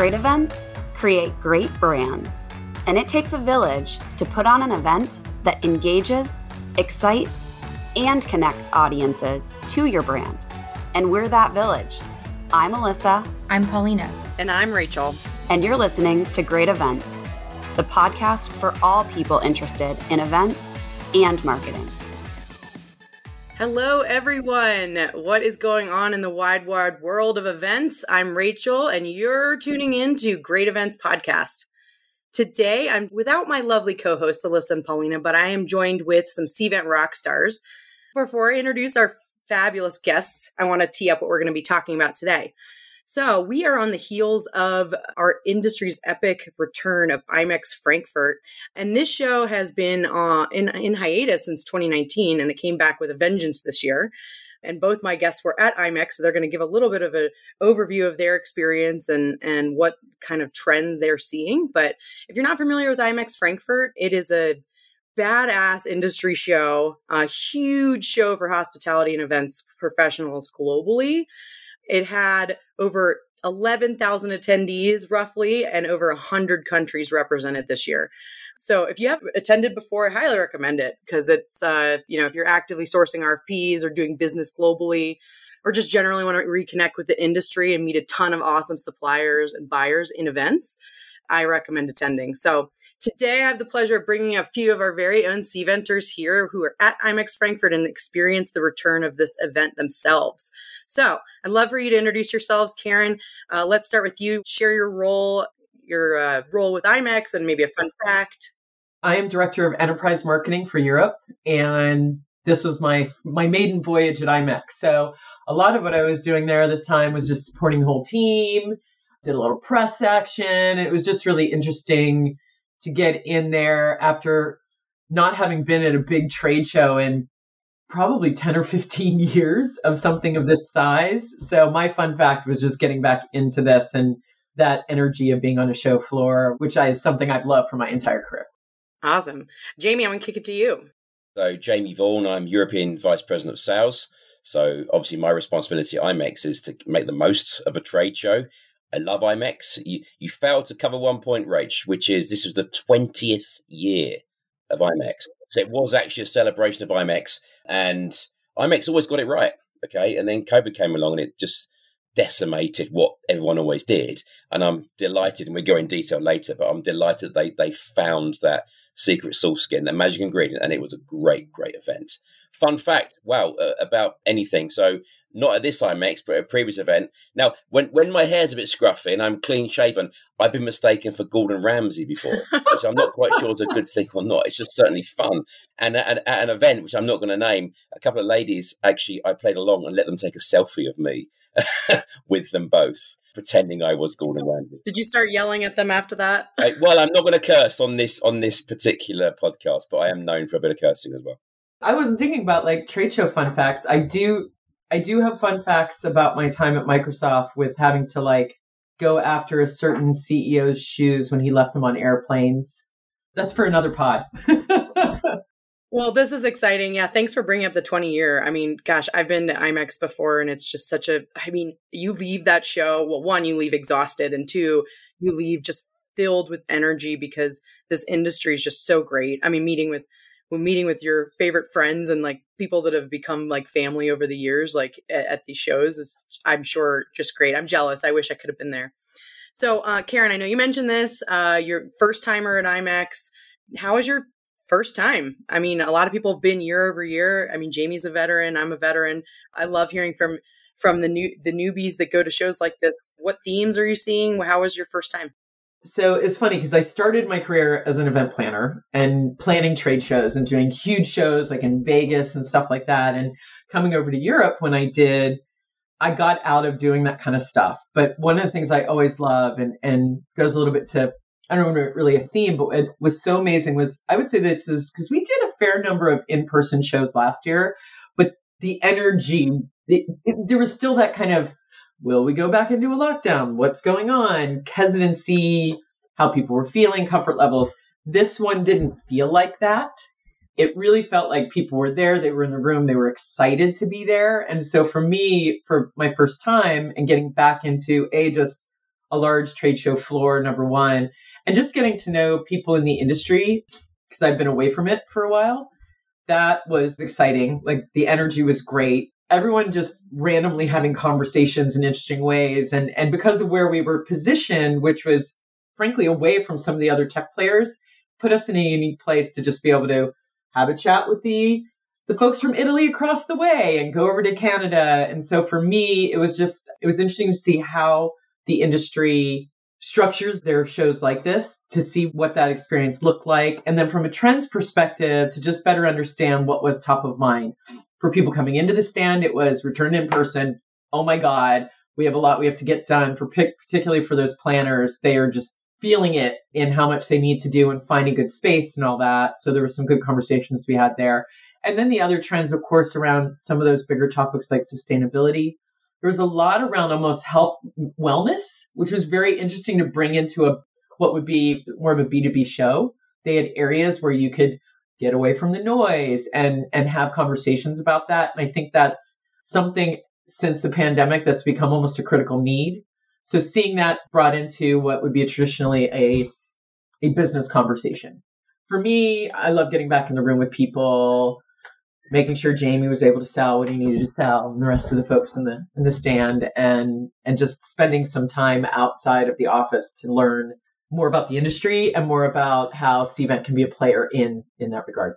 Great events create great brands, and it takes a village to put on an event that engages, excites, and connects audiences to your brand. And we're that village. I'm Alyssa. I'm Paulina. And I'm Rachel. And you're listening to Great Events, the podcast for all people interested in events and marketing. Hello, everyone. What is going on in the wide, wide world of events? I'm Rachel, and you're tuning in to Great Events Podcast. Today, I'm without my lovely co hosts, Alyssa and Paulina, but I am joined with some Cvent rock stars. Before I introduce our fabulous guests, I want to tee up what we're going to be talking about today. So, we are on the heels of our industry's epic return of IMEX Frankfurt. And this show has been uh, in, in hiatus since 2019, and it came back with a vengeance this year. And both my guests were at IMEX, so they're going to give a little bit of an overview of their experience and, and what kind of trends they're seeing. But if you're not familiar with IMEX Frankfurt, it is a badass industry show, a huge show for hospitality and events professionals globally. It had over 11,000 attendees roughly and over 100 countries represented this year. So if you have attended before, I highly recommend it because it's, uh, you know, if you're actively sourcing RFPs or doing business globally, or just generally want to reconnect with the industry and meet a ton of awesome suppliers and buyers in events, I recommend attending. So today I have the pleasure of bringing a few of our very own Cventers here who are at IMEX Frankfurt and experience the return of this event themselves. So I'd love for you to introduce yourselves. Karen, uh, let's start with you. Share your role, your uh, role with IMEX and maybe a fun fact. I am director of enterprise marketing for Europe, and this was my my maiden voyage at IMEX. So a lot of what I was doing there this time was just supporting the whole team, did a little press action. It was just really interesting to get in there after not having been at a big trade show in probably 10 or 15 years of something of this size. So my fun fact was just getting back into this and that energy of being on a show floor, which is something I've loved for my entire career. Awesome. Jamie, I'm going to kick it to you. So, Jamie Vaughan, I'm European Vice President of Sales. So, obviously, my responsibility at IMEX is to make the most of a trade show I love IMEX. You, you failed to cover one point, Rach, which is this was the 20th year of IMEX. So it was actually a celebration of IMEX, and IMEX always got it right. Okay. And then COVID came along and it just decimated what everyone always did. And I'm delighted, and we go in detail later, but I'm delighted they they found that secret sauce skin, that magic ingredient, and it was a great, great event. Fun fact, wow, uh, about anything. So not at this IMEX, but a previous event. Now, when when my hair's a bit scruffy and I'm clean shaven, I've been mistaken for Gordon Ramsay before, which I'm not quite sure is a good thing or not. It's just certainly fun. And at, at an event, which I'm not going to name, a couple of ladies actually, I played along and let them take a selfie of me with them both pretending I was Gordon Ramsay. Did you start yelling at them after that? I, well, I'm not going to curse on this on this particular podcast, but I am known for a bit of cursing as well. I wasn't thinking about like trade show fun facts. I do I do have fun facts about my time at Microsoft with having to like go after a certain CEO's shoes when he left them on airplanes. That's for another pod. well, this is exciting. Yeah, thanks for bringing up the 20 year. I mean, gosh, I've been to IMEX before and it's just such a I mean, you leave that show, well, one, you leave exhausted and two, you leave just filled with energy because this industry is just so great. I mean, meeting with when meeting with your favorite friends and like people that have become like family over the years, like at, at these shows is, I'm sure, just great. I'm jealous. I wish I could have been there. So, uh, Karen, I know you mentioned this, uh, your first timer at IMEX. How was your first time? I mean, a lot of people have been year over year. I mean, Jamie's a veteran. I'm a veteran. I love hearing from from the new the newbies that go to shows like this. What themes are you seeing? How was your first time? So it's funny because I started my career as an event planner and planning trade shows and doing huge shows like in Vegas and stuff like that. And coming over to Europe when I did, I got out of doing that kind of stuff. But one of the things I always love and, and goes a little bit to, I don't know really a theme, but what was so amazing was I would say this is because we did a fair number of in person shows last year, but the energy, it, it, there was still that kind of will we go back into a lockdown? What's going on? Hesitancy, how people were feeling, comfort levels. This one didn't feel like that. It really felt like people were there, they were in the room, they were excited to be there. And so for me, for my first time and getting back into a just a large trade show floor, number one, and just getting to know people in the industry because I've been away from it for a while. That was exciting. Like the energy was great. Everyone just randomly having conversations in interesting ways. And, and because of where we were positioned, which was frankly away from some of the other tech players, put us in a unique place to just be able to have a chat with the the folks from Italy across the way and go over to Canada. And so for me, it was just it was interesting to see how the industry structures their shows like this to see what that experience looked like. And then from a trends perspective, to just better understand what was top of mind. For people coming into the stand, it was return in person. Oh my God, we have a lot we have to get done. For particularly for those planners, they are just feeling it in how much they need to do and finding good space and all that. So there were some good conversations we had there. And then the other trends, of course, around some of those bigger topics like sustainability. There was a lot around almost health wellness, which was very interesting to bring into a what would be more of a B2B show. They had areas where you could get away from the noise and and have conversations about that. And I think that's something since the pandemic that's become almost a critical need so seeing that brought into what would be a traditionally a a business conversation. For me, I love getting back in the room with people, making sure Jamie was able to sell what he needed to sell, and the rest of the folks in the in the stand, and and just spending some time outside of the office to learn more about the industry and more about how Cvent can be a player in in that regard.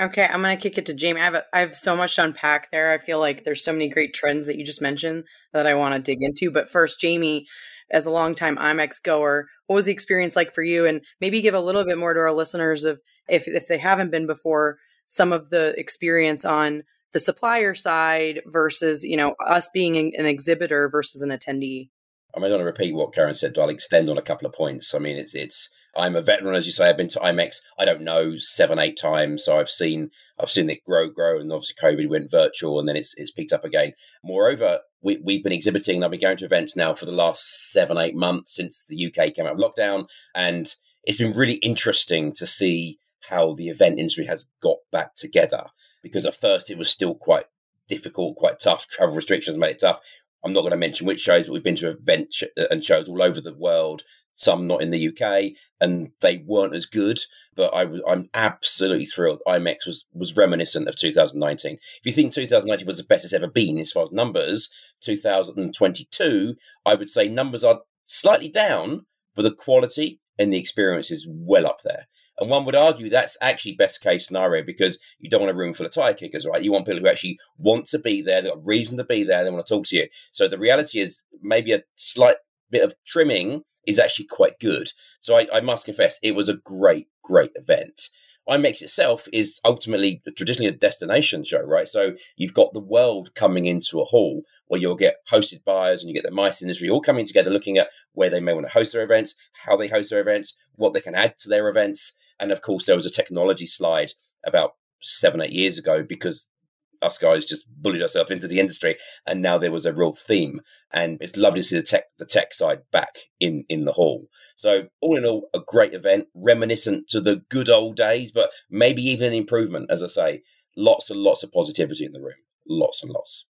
Okay, I'm gonna kick it to Jamie. I have a, I have so much to unpack there. I feel like there's so many great trends that you just mentioned that I want to dig into. But first, Jamie, as a longtime IMEX goer, what was the experience like for you? And maybe give a little bit more to our listeners of if if they haven't been before, some of the experience on the supplier side versus you know us being an exhibitor versus an attendee. I'm going to repeat what Karen said. I'll extend on a couple of points. I mean, it's it's. I'm a veteran, as you say. I've been to IMEX. I don't know seven, eight times. So I've seen I've seen it grow, grow, and obviously COVID went virtual, and then it's it's picked up again. Moreover, we we've been exhibiting. I've been going to events now for the last seven, eight months since the UK came out of lockdown, and it's been really interesting to see how the event industry has got back together. Because at first it was still quite difficult, quite tough. Travel restrictions made it tough. I'm not going to mention which shows, but we've been to events uh, and shows all over the world. Some not in the UK, and they weren't as good. But I I'm absolutely thrilled. IMEX was was reminiscent of 2019. If you think 2019 was the best it's ever been as far as numbers, 2022, I would say numbers are slightly down, but the quality and the experience is well up there. And one would argue that's actually best case scenario because you don't want a room full of tire kickers, right? You want people who actually want to be there, they've got reason to be there, they want to talk to you. So the reality is maybe a slight bit of trimming is actually quite good. So I, I must confess, it was a great, great event. IMEX itself is ultimately traditionally a destination show, right? So you've got the world coming into a hall where you'll get hosted buyers and you get the MICE industry all coming together looking at where they may want to host their events, how they host their events, what they can add to their events. And of course, there was a technology slide about seven, eight years ago because us guys just bullied ourselves into the industry and now there was a real theme and it's lovely to see the tech the tech side back in in the hall so all in all a great event reminiscent to the good old days but maybe even an improvement as i say lots and lots of positivity in the room lots and lots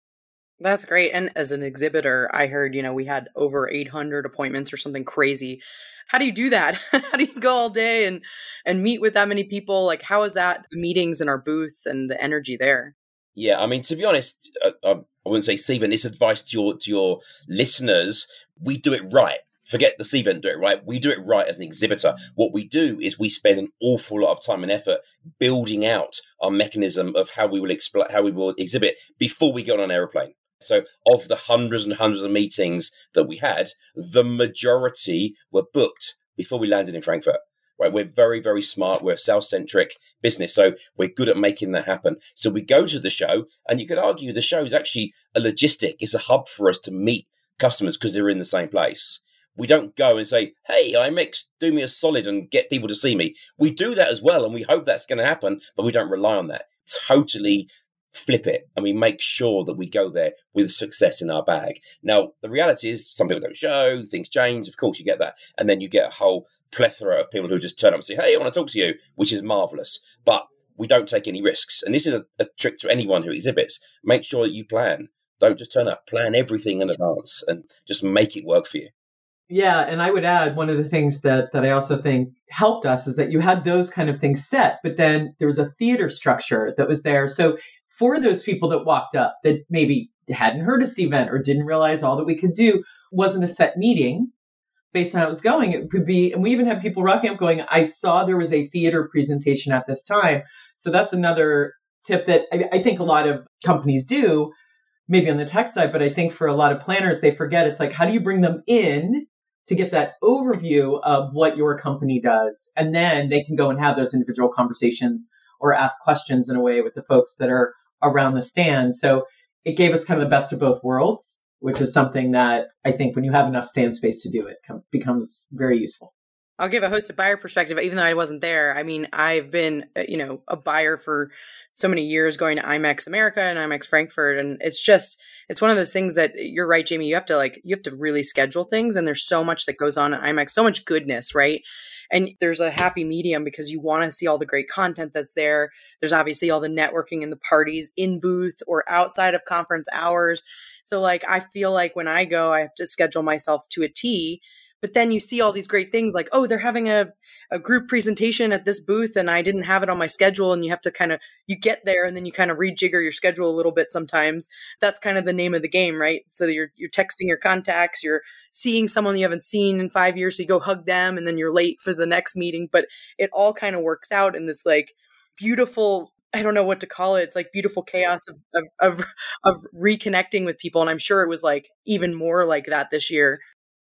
that's great. And as an exhibitor, I heard, you know, we had over 800 appointments or something crazy. How do you do that? how do you go all day and and meet with that many people? Like how is that meetings in our booth and the energy there? Yeah, I mean, to be honest, I, uh, um, I wouldn't say Stephen. This advice to your to your listeners: we do it right. Forget the Cvent do it right. We do it right as an exhibitor. What we do is we spend an awful lot of time and effort building out our mechanism of how we will explain how we will exhibit before we get on an aeroplane. So, of the hundreds and hundreds of meetings that we had, the majority were booked before we landed in Frankfurt right? We're very, very smart. We're a sales centric business. So we're good at making that happen. So we go to the show, and you could argue the show is actually a logistic, it's a hub for us to meet customers because they're in the same place. We don't go and say, hey, IMEX, do me a solid and get people to see me. We do that as well, and we hope that's going to happen, but we don't rely on that. Totally flip it and we make sure that we go there with success in our bag. Now, the reality is some people don't show, things change, of course you get that. And then you get a whole plethora of people who just turn up and say, Hey, I want to talk to you, which is marvelous. But we don't take any risks. And this is a, a trick to anyone who exhibits. Make sure that you plan. Don't just turn up, plan everything in advance and just make it work for you. Yeah, and I would add one of the things that that I also think helped us is that you had those kind of things set, but then there was a theater structure that was there. So for those people that walked up that maybe hadn't heard of Cvent or didn't realize all that we could do wasn't a set meeting based on how it was going, it could be, and we even have people rocking up going, I saw there was a theater presentation at this time. So that's another tip that I, I think a lot of companies do, maybe on the tech side, but I think for a lot of planners, they forget it's like, how do you bring them in to get that overview of what your company does? And then they can go and have those individual conversations or ask questions in a way with the folks that are around the stand. So it gave us kind of the best of both worlds, which is something that I think when you have enough stand space to do it becomes very useful. I'll give a hosted buyer perspective, even though I wasn't there. I mean, I've been, uh, you know, a buyer for so many years going to IMEX America and IMEX Frankfurt. And it's just, it's one of those things that you're right, Jamie, you have to like, you have to really schedule things. And there's so much that goes on at IMEX, so much goodness, right? And there's a happy medium because you want to see all the great content that's there. There's obviously all the networking and the parties in booth or outside of conference hours. So, like, I feel like when I go, I have to schedule myself to a T but then you see all these great things like oh they're having a, a group presentation at this booth and i didn't have it on my schedule and you have to kind of you get there and then you kind of rejigger your schedule a little bit sometimes. That's kind of the name of the game right? So you're you're texting your contacts you're seeing someone you haven't seen in five years so you go hug them and then you're late for the next meeting but it all kind of works out in this like beautiful I don't know what to call it. It's like beautiful chaos of, of, of, of reconnecting with people. And I'm sure it was like even more like that this year.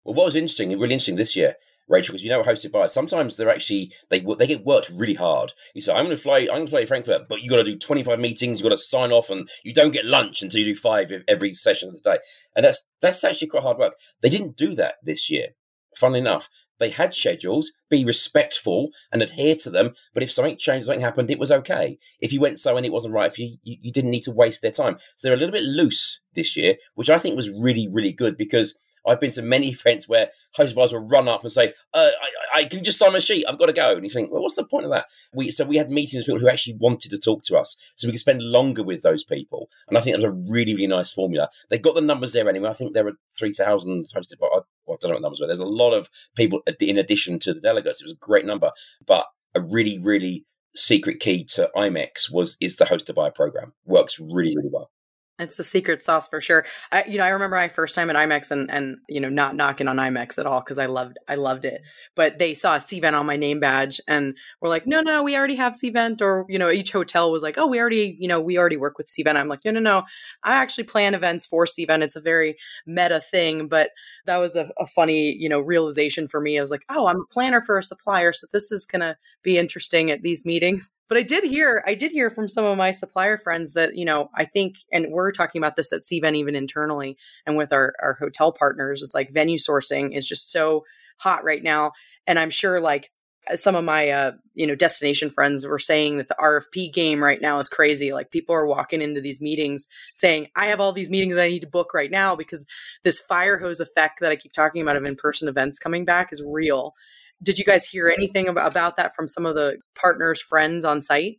Well, what was interesting, really interesting this year, Rachel, because you know hosted buyers sometimes they're actually they they get worked really hard. You say, I'm going to fly, I'm going to fly to Frankfurt, but you got to do 25 meetings, you got to sign off, and you don't get lunch until you do five every session of the day, and that's that's actually quite hard work. They didn't do that this year. Funnily enough, they had schedules, be respectful and adhere to them. But if something changed, something happened, it was okay. If you went so and it wasn't right for you, you, you didn't need to waste their time. So they're a little bit loose this year, which I think was really, really good because I've been to many events where host bars will run up and say, uh, I, I, can just sign my sheet. I've got to go. And you think, well, what's the point of that? We So we had meetings with people who actually wanted to talk to us so we could spend longer with those people. And I think that was a really, really nice formula. They got the numbers there anyway. I think there were 3,000 hosted by, well, I don't know what numbers were. There's a lot of people in addition to the delegates. It was a great number. But a really, really secret key to IMEX was is the hosted buyer program. Works really, really well. It's the secret sauce for sure. I, you know, I remember my first time at IMEX and and you know not knocking on IMEX at all because I loved I loved it. But they saw Cvent on my name badge and were like, no, no, we already have Cvent. Or you know, each hotel was like, oh, we already you know we already work with Cvent. I'm like, no, no, no. I actually plan events for Cvent. It's a very meta thing, but that was a, a funny you know realization for me. I was like, oh, I'm a planner for a supplier, so this is gonna be interesting at these meetings. But I did hear, I did hear from some of my supplier friends that, you know, I think, and we're talking about this at Cvent even internally and with our, our hotel partners, it's like venue sourcing is just so hot right now. And I'm sure like some of my, uh, you know, destination friends were saying that the RFP game right now is crazy. Like people are walking into these meetings saying, I have all these meetings I need to book right now because this fire hose effect that I keep talking about of in-person events coming back is real. Did you guys hear anything about, that from some of the partners, friends on site?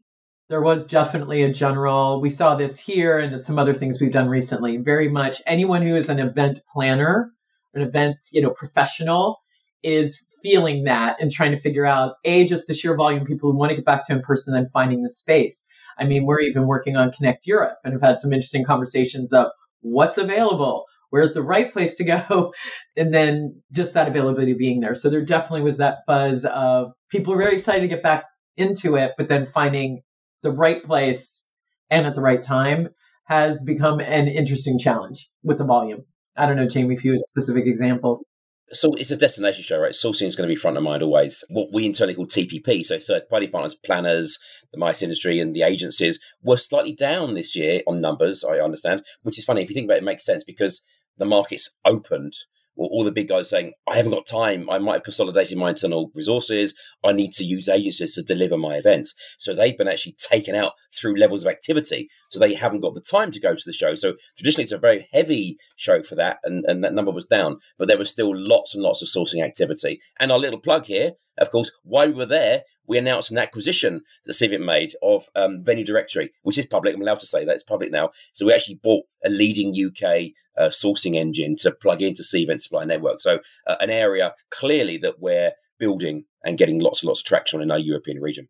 There was definitely a general, we saw this here and some other things we've done recently. Very much anyone who is an event planner, an event, you know, professional is feeling that and trying to figure out a just the sheer volume of people who want to get back to in person and finding the space. I mean, we're even working on Connect Europe and have had some interesting conversations of what's available, where's the right place to go? And then just that availability being there. So there definitely was that buzz of people were very excited to get back into it but then finding the right place and at the right time has become an interesting challenge with the volume. I don't know jamie if you had specific examples so it's a destination show, right? Sourcing is going to be front of mind always. What we internally call TPP, so third party partners, planners, the MICE industry, and the agencies were slightly down this year on numbers. I understand, which is funny if you think about it. it makes sense because the market's opened all the big guys saying, I haven't got time. I might have consolidated my internal resources. I need to use agencies to deliver my events. So they've been actually taken out through levels of activity. So they haven't got the time to go to the show. So traditionally, it's a very heavy show for that. And, and that number was down, but there was still lots and lots of sourcing activity. And our little plug here of course, why we were there, we announced an acquisition that Cvent made of um, Venue Directory, which is public. I'm allowed to say that it's public now. So we actually bought a leading UK uh, sourcing engine to plug into Cvent Supply Network. So uh, an area clearly that we're building and getting lots and lots of traction in our European region.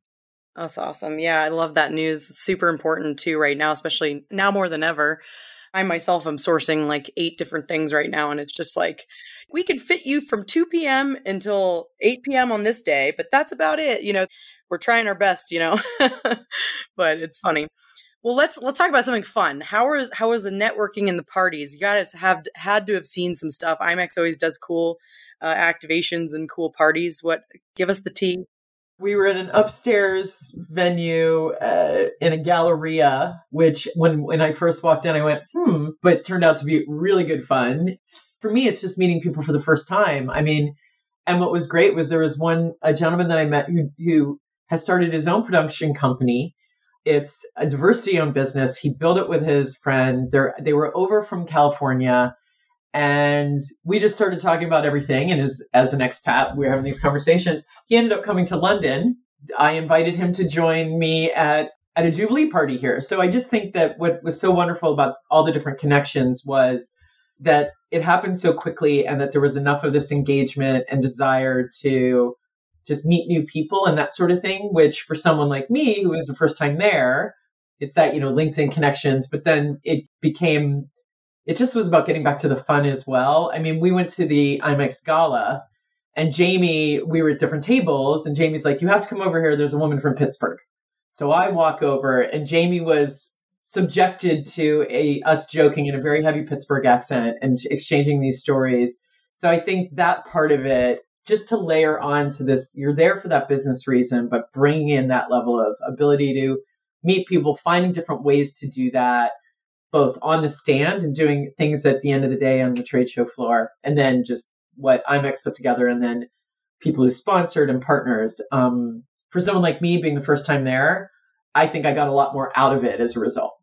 That's awesome. Yeah, I love that news. It's super important too right now, especially now more than ever. I myself am sourcing like eight different things right now, and it's just like we can fit you from 2 p.m. until 8 p.m. on this day, but that's about it. You know, we're trying our best, you know, but it's funny. Well, let's let's talk about something fun. How is how is the networking and the parties? You guys have had to have seen some stuff. IMEX always does cool uh, activations and cool parties. What give us the tea? We were in an upstairs venue uh, in a galleria, which when when I first walked in, I went hmm, but turned out to be really good fun. For me, it's just meeting people for the first time. I mean, and what was great was there was one a gentleman that I met who who has started his own production company. It's a diversity owned business. He built it with his friend. They're, they were over from California and we just started talking about everything. And as as an expat, we were having these conversations. He ended up coming to London. I invited him to join me at at a Jubilee party here. So I just think that what was so wonderful about all the different connections was that it happened so quickly and that there was enough of this engagement and desire to just meet new people and that sort of thing, which for someone like me who was the first time there, it's that, you know, LinkedIn connections, but then it became it just was about getting back to the fun as well. I mean, we went to the IMEX gala and Jamie, we were at different tables, and Jamie's like, You have to come over here. There's a woman from Pittsburgh. So I walk over, and Jamie was subjected to a us joking in a very heavy Pittsburgh accent and exchanging these stories. So I think that part of it, just to layer on to this, you're there for that business reason, but bringing in that level of ability to meet people, finding different ways to do that, both on the stand and doing things at the end of the day on the trade show floor, and then just what IMEX put together, and then people who sponsored and partners. Um, for someone like me being the first time there, I think I got a lot more out of it as a result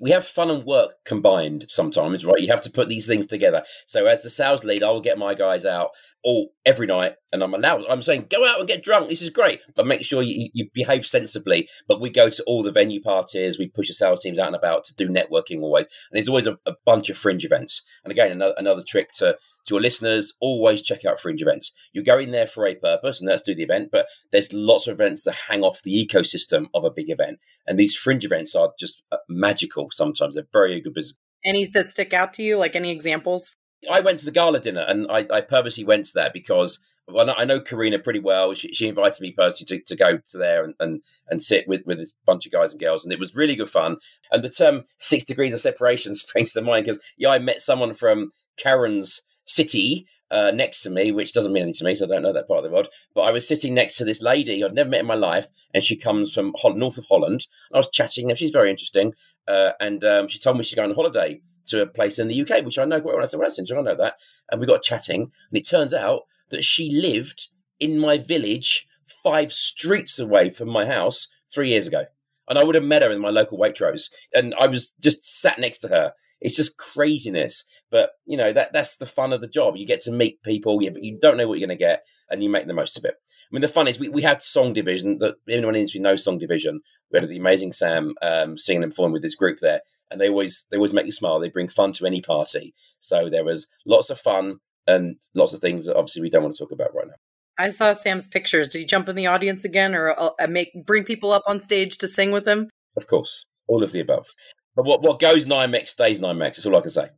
we have fun and work combined sometimes, right? You have to put these things together. So as the sales lead, I will get my guys out all every night, and I'm allowed. I'm saying, go out and get drunk. This is great, but make sure you, you behave sensibly. But we go to all the venue parties. We push the sales teams out and about to do networking always. And there's always a, a bunch of fringe events. And again, another, another trick to to your listeners, always check out fringe events. You go in there for a purpose, and that's to do the event, but there's lots of events that hang off the ecosystem of a big event. And these fringe events are just uh, magical sometimes. They're very good business. Any that stick out to you, like any examples? I went to the gala dinner and I, I purposely went to that because well, I know Carina pretty well. She, she invited me personally to, to go to there and, and, and sit with, with this bunch of guys and girls, and it was really good fun. And the term six degrees of separation springs to mind because yeah, I met someone from Karen's city uh, next to me, which doesn't mean anything to me, so I don't know that part of the world. But I was sitting next to this lady I'd never met in my life, and she comes from north of Holland. I was chatting, and she's very interesting. Uh, and um, she told me she's going on holiday to a place in the UK, which I know quite well. I said, "Well, that's interesting. I know that." And we got chatting, and it turns out that she lived in my village, five streets away from my house, three years ago and I would have met her in my local Waitrose, and I was just sat next to her. It's just craziness, but you know that that's the fun of the job. You get to meet people. You, you don't know what you're going to get, and you make the most of it. I mean, the fun is we, we had Song Division. That anyone in the industry knows Song Division. We had the amazing Sam um, singing and performing with this group there, and they always they always make you smile. They bring fun to any party. So there was lots of fun and lots of things that obviously we don't want to talk about right now. I saw Sam's pictures. Did you jump in the audience again, or uh, make bring people up on stage to sing with him? Of course, all of the above. But what what goes in IMEX stays in IMEX. That's all I can say.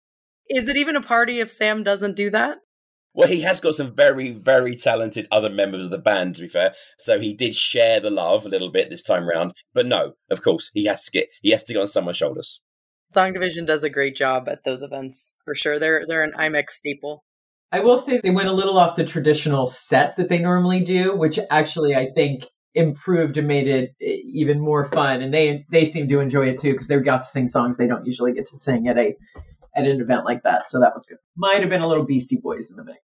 Is it even a party if Sam doesn't do that? Well, he has got some very, very talented other members of the band, to be fair. So he did share the love a little bit this time round. But no, of course, he has to get he has to get on someone's shoulders. Song Division does a great job at those events for sure. They're they're an IMEX staple. I will say they went a little off the traditional set that they normally do, which actually I think improved and made it eh, even more fun. And they they seem to enjoy it too because they got to sing songs they don't usually get to sing at a at an event like that. So that was good. Might have been a little Beastie Boys in the mix.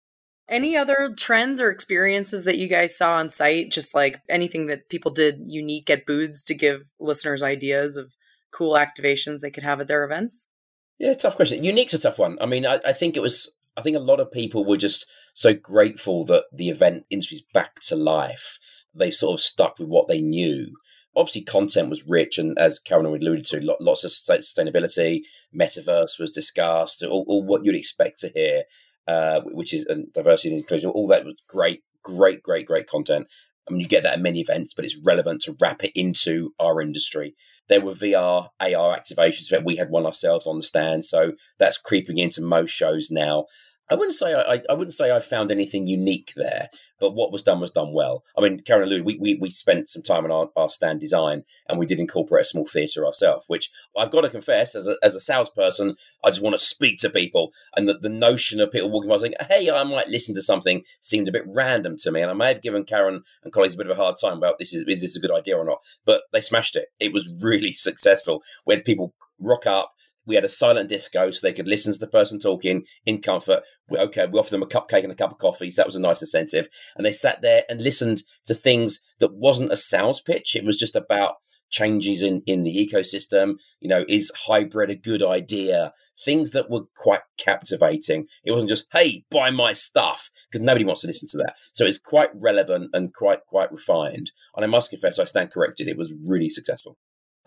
Any other trends or experiences that you guys saw on site? Just like anything that people did unique at booths to give listeners ideas of cool activations they could have at their events? Yeah, tough question. Unique's a tough one. I mean, I, I think it was I think a lot of people were just so grateful that the event industry's back to life. They sort of stuck with what they knew. Obviously, content was rich, and as Karen alluded to, lots of sustainability, metaverse was discussed, all, all what you'd expect to hear, uh, which is diversity and inclusion. All that was great, great, great, great content. I mean, you get that at many events, but it's relevant to wrap it into our industry. There were VR, AR activations. That we had one ourselves on the stand, so that's creeping into most shows now. I wouldn't say I, I wouldn't say I found anything unique there, but what was done was done well. I mean, Karen alluded, we, we, we spent some time on our, our stand design and we did incorporate a small theatre ourselves, which I've got to confess, as a, as a salesperson, I just want to speak to people. And the, the notion of people walking by saying, hey, I might listen to something seemed a bit random to me. And I may have given Karen and colleagues a bit of a hard time about this is, is this a good idea or not? But they smashed it. It was really successful. We had people rock up, we had a silent disco so they could listen to the person talking in comfort. We, okay, we offered them a cupcake and a cup of coffee, so that was a nice incentive. And they sat there and listened to things that wasn't a sales pitch. It was just about changes in, in the ecosystem. You know, is hybrid a good idea? Things that were quite captivating. It wasn't just, hey, buy my stuff, because nobody wants to listen to that. So it's quite relevant and quite quite refined. And I must confess, I stand corrected. It was really successful.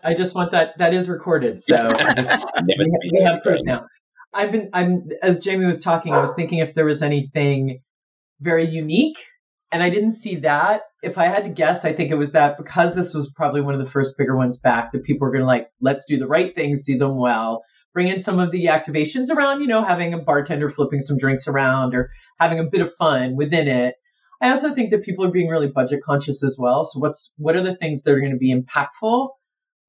I just want that that is recorded. So just, we, we have proof now. I've been I'm as Jamie was talking, I was thinking if there was anything very unique and I didn't see that. If I had to guess, I think it was that because this was probably one of the first bigger ones back, that people were going to like, let's do the right things, do them well, bring in some of the activations around, you know, having a bartender flipping some drinks around or having a bit of fun within it. I also think that people are being really budget conscious as well. So what's what are the things that are going to be impactful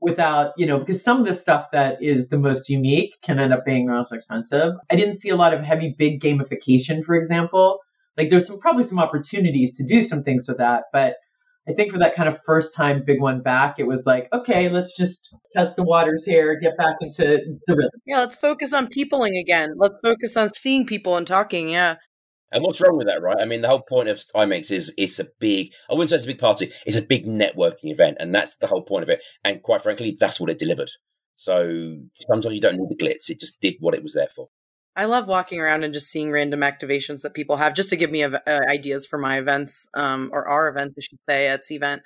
without, you know, because some of the stuff that is the most unique can end up being also expensive. I didn't see a lot of heavy big gamification, for example. Like there's some probably some opportunities to do some things with that, but I think for that kind of first time big one back, it was like, okay, let's just test the waters here, get back into the rhythm. Yeah, let's focus on peopling again. Let's focus on seeing people and talking. Yeah. And what's wrong with that, right? I mean, the whole point of IMEX is it's a big, I wouldn't say it's a big party, it's a big networking event. And that's the whole point of it. And quite frankly, that's what it delivered. So sometimes you don't need the glitz, it just did what it was there for. I love walking around and just seeing random activations that people have just to give me uh, ideas for my events um, or our events, I should say, at Cvent.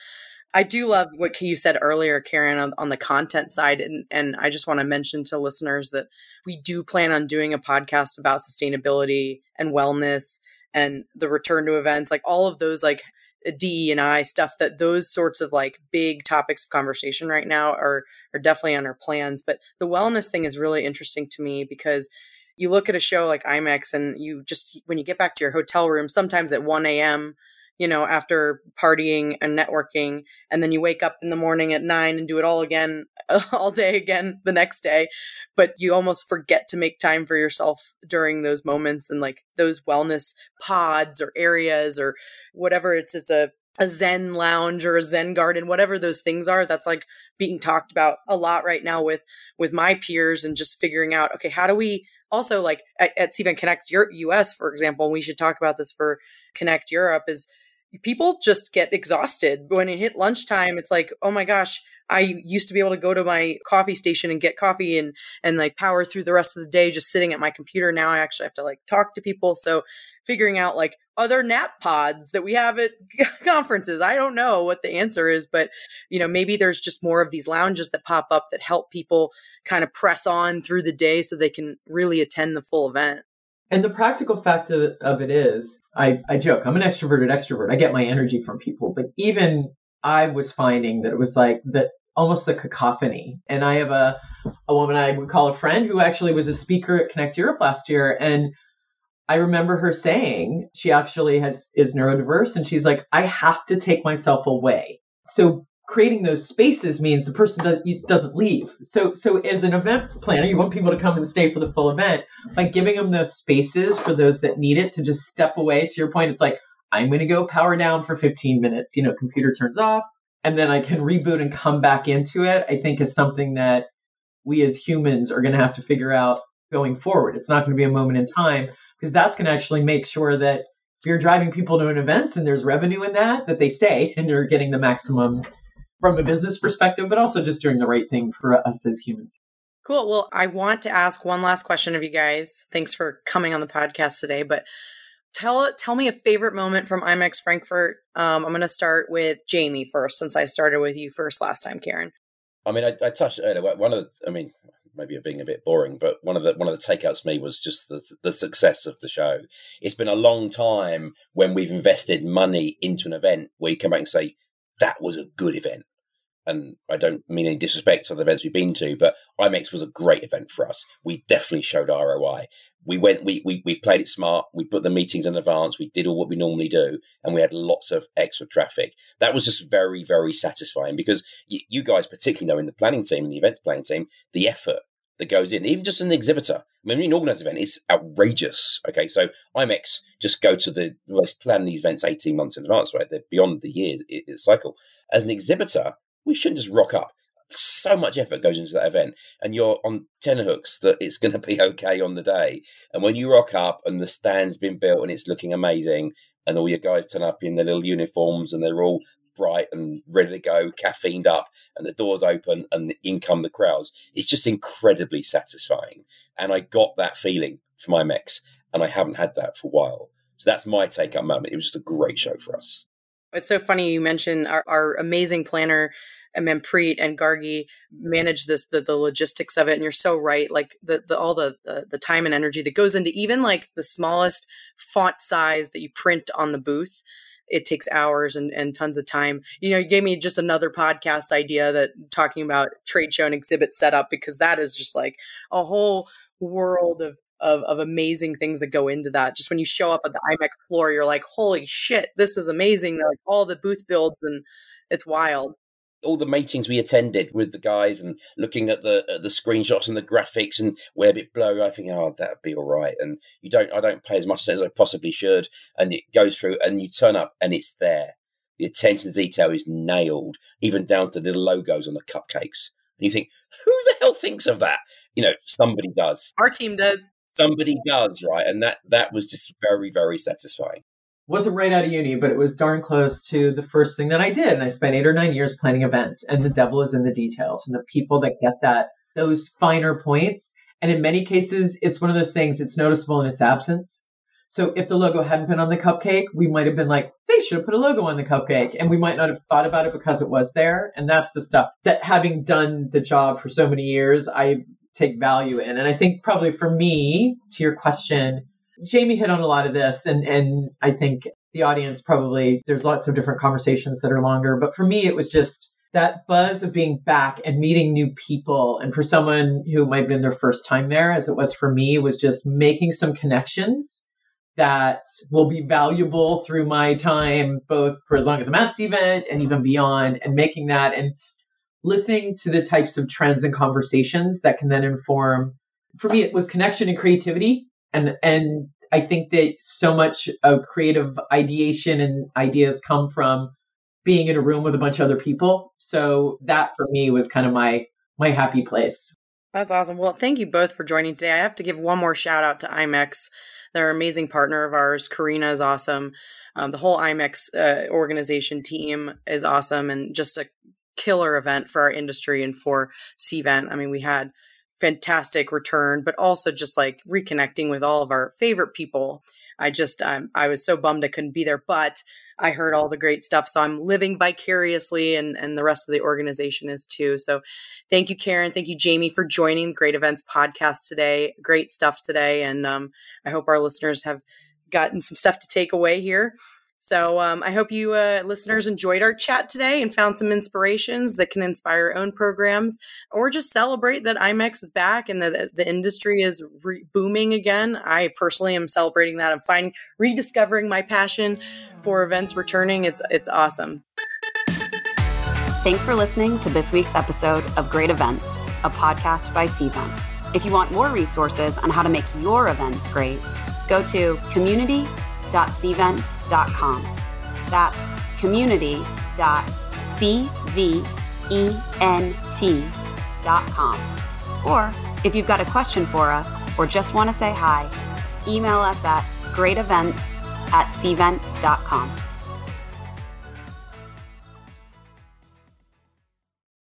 I do love what you said earlier, Karen, on, on the content side. And, and I just want to mention to listeners that we do plan on doing a podcast about sustainability and wellness and the return to events, like all of those, like uh, D and I stuff that those sorts of like big topics of conversation right now are are definitely on our plans. But the wellness thing is really interesting to me because you look at a show like IMEX and you just when you get back to your hotel room, sometimes at 1 a.m you know, after partying and networking. And then you wake up in the morning at nine and do it all again, all day again the next day. But you almost forget to make time for yourself during those moments and like those wellness pods or areas or whatever. It's, it's a, a Zen lounge or a Zen garden, whatever those things are. That's like being talked about a lot right now with, with my peers and just figuring out, okay, how do we also like at, at Cvent Connect US, for example, we should talk about this for Connect Europe is people just get exhausted. When it hit lunchtime it's like oh my gosh i used to be able to go to my coffee station and get coffee and and like power through the rest of the day just sitting at my computer. Now i actually have to like talk to people. So figuring out like other nap pods that we have at conferences. I don't know what the answer is but you know maybe there's just more of these lounges that pop up that help people kind of press on through the day so they can really attend the full event and the practical fact of, of it is, I, I joke, I'm an extroverted extrovert. I get my energy from people. But even I was finding that it was like that almost the cacophony. And I have a, a woman I would call a friend who actually was a speaker at Connect Europe last year. And I remember her saying she actually has is neurodiverse and she's like, I have to take myself away. So creating those spaces means the person does, doesn't leave. So, so as an event planner, you want people to come and stay for the full event by giving them those spaces for those that need it to just step away. To your point, it's like I'm going to go power down for 15 minutes. You know, computer turns off, and then I can reboot and come back into it. I think is something that we as humans are going to have to figure out going forward. It's not going to be a moment in time because that's going to actually make sure that if you're driving people to an event and there's revenue in that, that they stay and you're getting the maximum from a business perspective, but also just doing the right thing for us as humans. Cool. Well, I want to ask one last question of you guys. Thanks for coming on the podcast today, but tell tell me a favorite moment from IMEX Frankfurt. Um, I'm going to start with Jamie first, since I started with you first last time, Karen. I mean, I, I touched earlier. One of, the, I mean, maybe being a bit boring, but one of the one of the takeouts for me was just the the success of the show. It's been a long time when we've invested money into an event where you come back and say that was a good event and I don't mean any disrespect to the events we've been to, but IMEX was a great event for us. We definitely showed ROI. We went, we, we, we played it smart. We put the meetings in advance. We did all what we normally do, and we had lots of extra traffic. That was just very, very satisfying because y- you guys, particularly know in the planning team and the events planning team, the effort that goes in, even just an exhibitor. I mean, an organized event is outrageous. Okay, so IMEX just go to the let's plan these events eighteen months in advance, right? They're beyond the year cycle. As an exhibitor, we shouldn't just rock up. So much effort goes into that event, and you're on tenterhooks that it's going to be okay on the day. And when you rock up and the stand's been built and it's looking amazing, and all your guys turn up in their little uniforms and they're all bright and ready to go, caffeined up, and the doors open and in come the crowds. It's just incredibly satisfying. And I got that feeling from IMEX, and I haven't had that for a while. So that's my take up moment. It was just a great show for us. It's so funny you mentioned our, our amazing planner uh, Manpreet and Gargi manage this the, the logistics of it and you're so right like the, the all the, the, the time and energy that goes into even like the smallest font size that you print on the booth it takes hours and, and tons of time you know you gave me just another podcast idea that talking about trade show and exhibit setup because that is just like a whole world of of, of amazing things that go into that. Just when you show up at the IMEX floor, you're like, holy shit, this is amazing. Like all the booth builds and it's wild all the meetings we attended with the guys and looking at the at the screenshots and the graphics and where a bit blurry, I think, oh, that'd be all right. And you don't, I don't pay as much as I possibly should. And it goes through, and you turn up, and it's there. The attention to detail is nailed, even down to the little logos on the cupcakes. And you think, who the hell thinks of that? You know, somebody does. Our team does. Somebody does, right? And that that was just very, very satisfying wasn't right out of uni, but it was darn close to the first thing that I did. And I spent eight or nine years planning events, and the devil is in the details and the people that get that, those finer points. And in many cases, it's one of those things, it's noticeable in its absence. So if the logo hadn't been on the cupcake, we might have been like, they should have put a logo on the cupcake. And we might not have thought about it because it was there. And that's the stuff that having done the job for so many years, I take value in. And I think probably for me, to your question, Jamie hit on a lot of this, and and I think the audience probably there's lots of different conversations that are longer, but for me it was just that buzz of being back and meeting new people, and for someone who might have been their first time there, as it was for me, was just making some connections that will be valuable through my time, both for as long as I'm at Cvent and even beyond, and making that and listening to the types of trends and conversations that can then inform. For me, it was connection and creativity and and I think that so much of creative ideation and ideas come from being in a room with a bunch of other people. So that for me was kind of my my happy place. That's awesome. Well, thank you both for joining today. I have to give one more shout out to IMEX. They're an amazing partner of ours. Carina is awesome. Um, the whole IMEX uh, organization team is awesome and just a killer event for our industry and for Cvent. I mean, we had fantastic return, but also just like reconnecting with all of our favorite people. I just, um, I was so bummed I couldn't be there, but I heard all the great stuff. So I'm living vicariously and, and the rest of the organization is too. So thank you, Karen. Thank you, Jamie, for joining the Great Events podcast today. Great stuff today. And um, I hope our listeners have gotten some stuff to take away here. So um, I hope you uh, listeners enjoyed our chat today and found some inspirations that can inspire your own programs, or just celebrate that IMEX is back and that the industry is re- booming again. I personally am celebrating that. I'm finding rediscovering my passion for events returning. It's it's awesome. Thanks for listening to this week's episode of Great Events, a podcast by Cvent. If you want more resources on how to make your events great, go to community.cvent.com community.cvent.com. That's community.cvent.com. Or if you've got a question for us or just want to say hi, email us at greatevents at cvent.com.